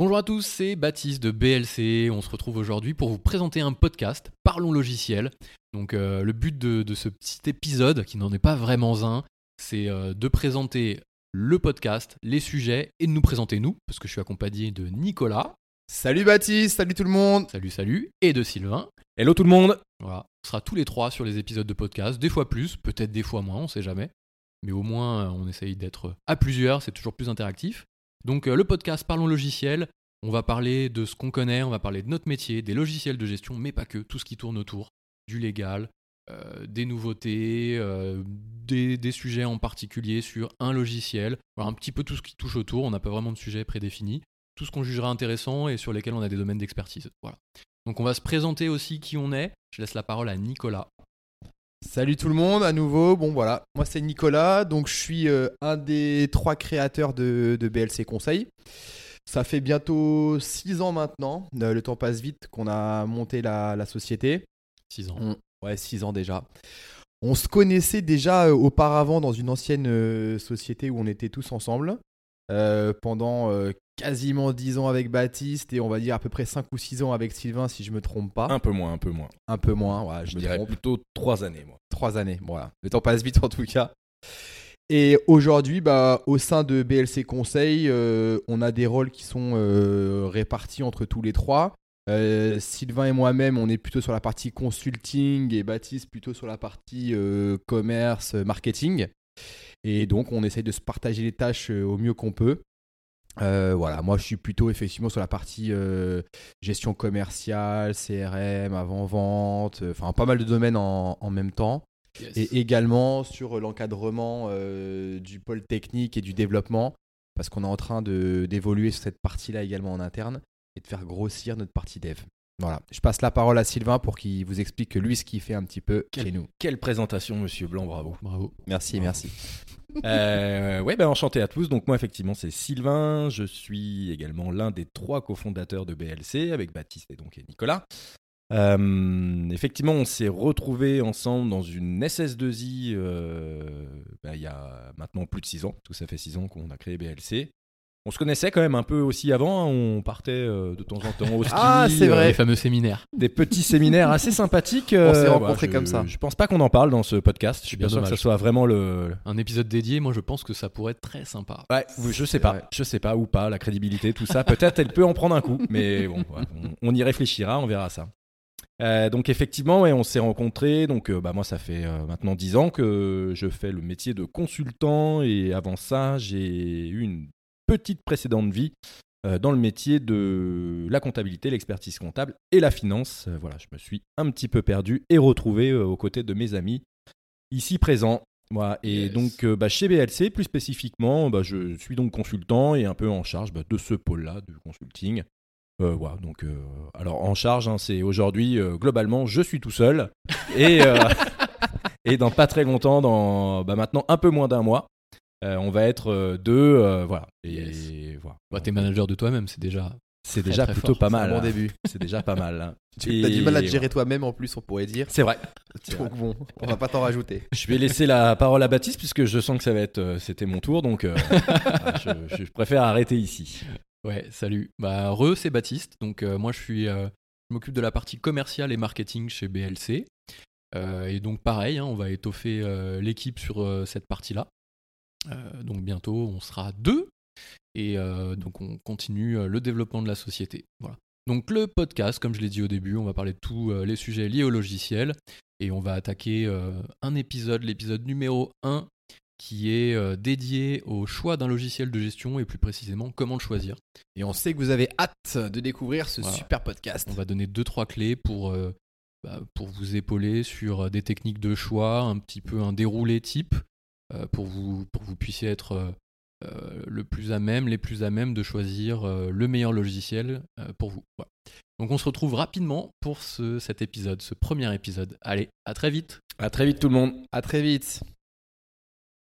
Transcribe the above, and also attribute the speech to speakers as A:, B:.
A: Bonjour à tous, c'est Baptiste de BLC. On se retrouve aujourd'hui pour vous présenter un podcast, Parlons logiciel. Donc euh, le but de, de ce petit épisode, qui n'en est pas vraiment un, c'est euh, de présenter le podcast, les sujets et de nous présenter nous, parce que je suis accompagné de Nicolas.
B: Salut Baptiste, salut tout le monde.
A: Salut, salut, et de Sylvain.
C: Hello tout le monde
A: Voilà, on sera tous les trois sur les épisodes de podcast, des fois plus, peut-être des fois moins, on sait jamais. Mais au moins, euh, on essaye d'être à plusieurs, c'est toujours plus interactif. Donc euh, le podcast Parlons logiciel, on va parler de ce qu'on connaît, on va parler de notre métier, des logiciels de gestion, mais pas que, tout ce qui tourne autour, du légal, euh, des nouveautés, euh, des, sujets en particulier sur un logiciel, un petit peu tout ce qui touche autour, on n'a pas vraiment de sujet prédéfini, tout ce qu'on jugera intéressant et sur lesquels on a des domaines d'expertise. Voilà. Donc on va se présenter aussi qui on est, je laisse la parole à Nicolas.
B: Salut tout le monde à nouveau. Bon voilà, moi c'est Nicolas, donc je suis euh, un des trois créateurs de, de BLC Conseil. Ça fait bientôt 6 ans maintenant, euh, le temps passe vite, qu'on a monté la, la société.
A: 6 ans.
B: On- Ouais, 6 ans déjà. On se connaissait déjà euh, auparavant dans une ancienne société où on était tous ensemble. Euh, pendant euh, quasiment 10 ans avec Baptiste et on va dire à peu près 5 ou 6 ans avec Sylvain si je me trompe pas.
C: Un peu moins, un peu moins.
B: Un peu moins, ouais, je
C: Je
B: me
C: dirais
B: trompe.
C: plutôt trois années, moi.
B: Trois années, voilà. Le temps passe vite en tout cas. Et aujourd'hui, bah, au sein de BLC Conseil, euh, on a des rôles qui sont euh, répartis entre tous les trois. Euh, Sylvain et moi-même, on est plutôt sur la partie consulting et Baptiste plutôt sur la partie commerce, marketing. Et donc, on essaye de se partager les tâches euh, au mieux qu'on peut. Euh, voilà, moi je suis plutôt effectivement sur la partie euh, gestion commerciale, CRM, avant-vente, euh, enfin pas mal de domaines en, en même temps. Et également sur l'encadrement du pôle technique et du développement, parce qu'on est en train d'évoluer sur cette partie-là également en interne et de faire grossir notre partie dev. Voilà, je passe la parole à Sylvain pour qu'il vous explique lui ce qu'il fait un petit peu chez nous.
C: Quelle présentation, monsieur Blanc, bravo.
A: Bravo.
B: Merci,
C: Bravo.
B: merci.
C: euh, ouais, ben enchanté à tous. Donc, moi, effectivement, c'est Sylvain. Je suis également l'un des trois cofondateurs de BLC avec Baptiste et donc et Nicolas. Euh, effectivement, on s'est retrouvés ensemble dans une SS2I euh, ben, il y a maintenant plus de six ans, parce que ça fait six ans qu'on a créé BLC. On se connaissait quand même un peu aussi avant, hein. on partait euh, de temps en temps au ski.
B: Ah, c'est vrai.
A: Les fameux séminaires.
C: des petits séminaires assez sympathiques.
B: On s'est
C: euh,
B: rencontrés
C: je-
B: comme ça.
C: Je pense pas qu'on en parle dans ce podcast. Je suis
A: bien
C: pas sûr que ça soit vraiment le.
A: Un épisode dédié, moi je pense que ça pourrait être très sympa.
C: Ouais, je sais pas,
B: vrai.
C: je sais pas ou pas la crédibilité, tout ça. Peut-être elle peut en prendre un coup, mais bon, on, on y réfléchira, on verra ça. Euh, donc effectivement, ouais, on s'est rencontrés. Donc euh, bah, moi, ça fait euh, maintenant 10 ans que je fais le métier de consultant et avant ça, j'ai eu une petite précédente vie euh, dans le métier de la comptabilité, l'expertise comptable et la finance. Euh, voilà, je me suis un petit peu perdu et retrouvé euh, aux côtés de mes amis ici présents. Voilà, et
A: Yes.
C: donc bah, chez BLC, plus spécifiquement, bah, je suis donc consultant et un peu en charge bah, de ce pôle-là, du consulting. Euh, donc, euh, alors en charge, hein, c'est aujourd'hui, euh, globalement, je suis tout seul. Et, et dans pas très longtemps, dans maintenant un peu moins d'un mois, on va être euh, deux. euh, voilà. Et
A: Yes.
C: voilà.
A: Bah, t'es manager de toi-même, c'est déjà.
C: C'est déjà
A: très
C: plutôt
A: fort.
C: pas
B: C'est un
C: mal.
B: bon
C: hein.
B: début.
C: C'est déjà pas mal. hein.
B: Tu as du mal à te gérer toi-même en plus, on pourrait dire.
C: C'est vrai.
B: Donc bon, on va pas t'en rajouter.
C: Je vais laisser la parole à Baptiste puisque je sens que ça va être, euh, c'était mon tour, donc euh, je, je préfère arrêter ici.
A: Ouais, salut. Bah, re, c'est Baptiste. Donc, euh, moi, je suis, euh, je m'occupe de la partie commerciale et marketing chez BLC. Euh, et donc, pareil, hein, on va étoffer euh, l'équipe sur euh, cette partie-là. Euh, donc, bientôt, on sera deux. Et euh, donc, on continue euh, le développement de la société. Voilà. Donc, le podcast, comme je l'ai dit au début, on va parler de tous les sujets liés au logiciel. Et on va attaquer euh, un épisode, l'épisode numéro 1, qui est euh, dédié au choix d'un logiciel de gestion et plus précisément comment le choisir.
B: Et on sait que vous avez hâte de découvrir ce
A: Voilà.
B: super podcast.
A: On va donner deux trois clés pour euh, bah, pour vous épauler sur des techniques de choix, un petit peu un déroulé type pour vous pour que vous puissiez être euh, euh, le plus à même, les plus à même de choisir euh, le meilleur logiciel euh, pour vous. Voilà. Donc on se retrouve rapidement pour ce, cet épisode, ce premier épisode. Allez, à très vite.
C: À très vite tout le monde.
B: À très vite.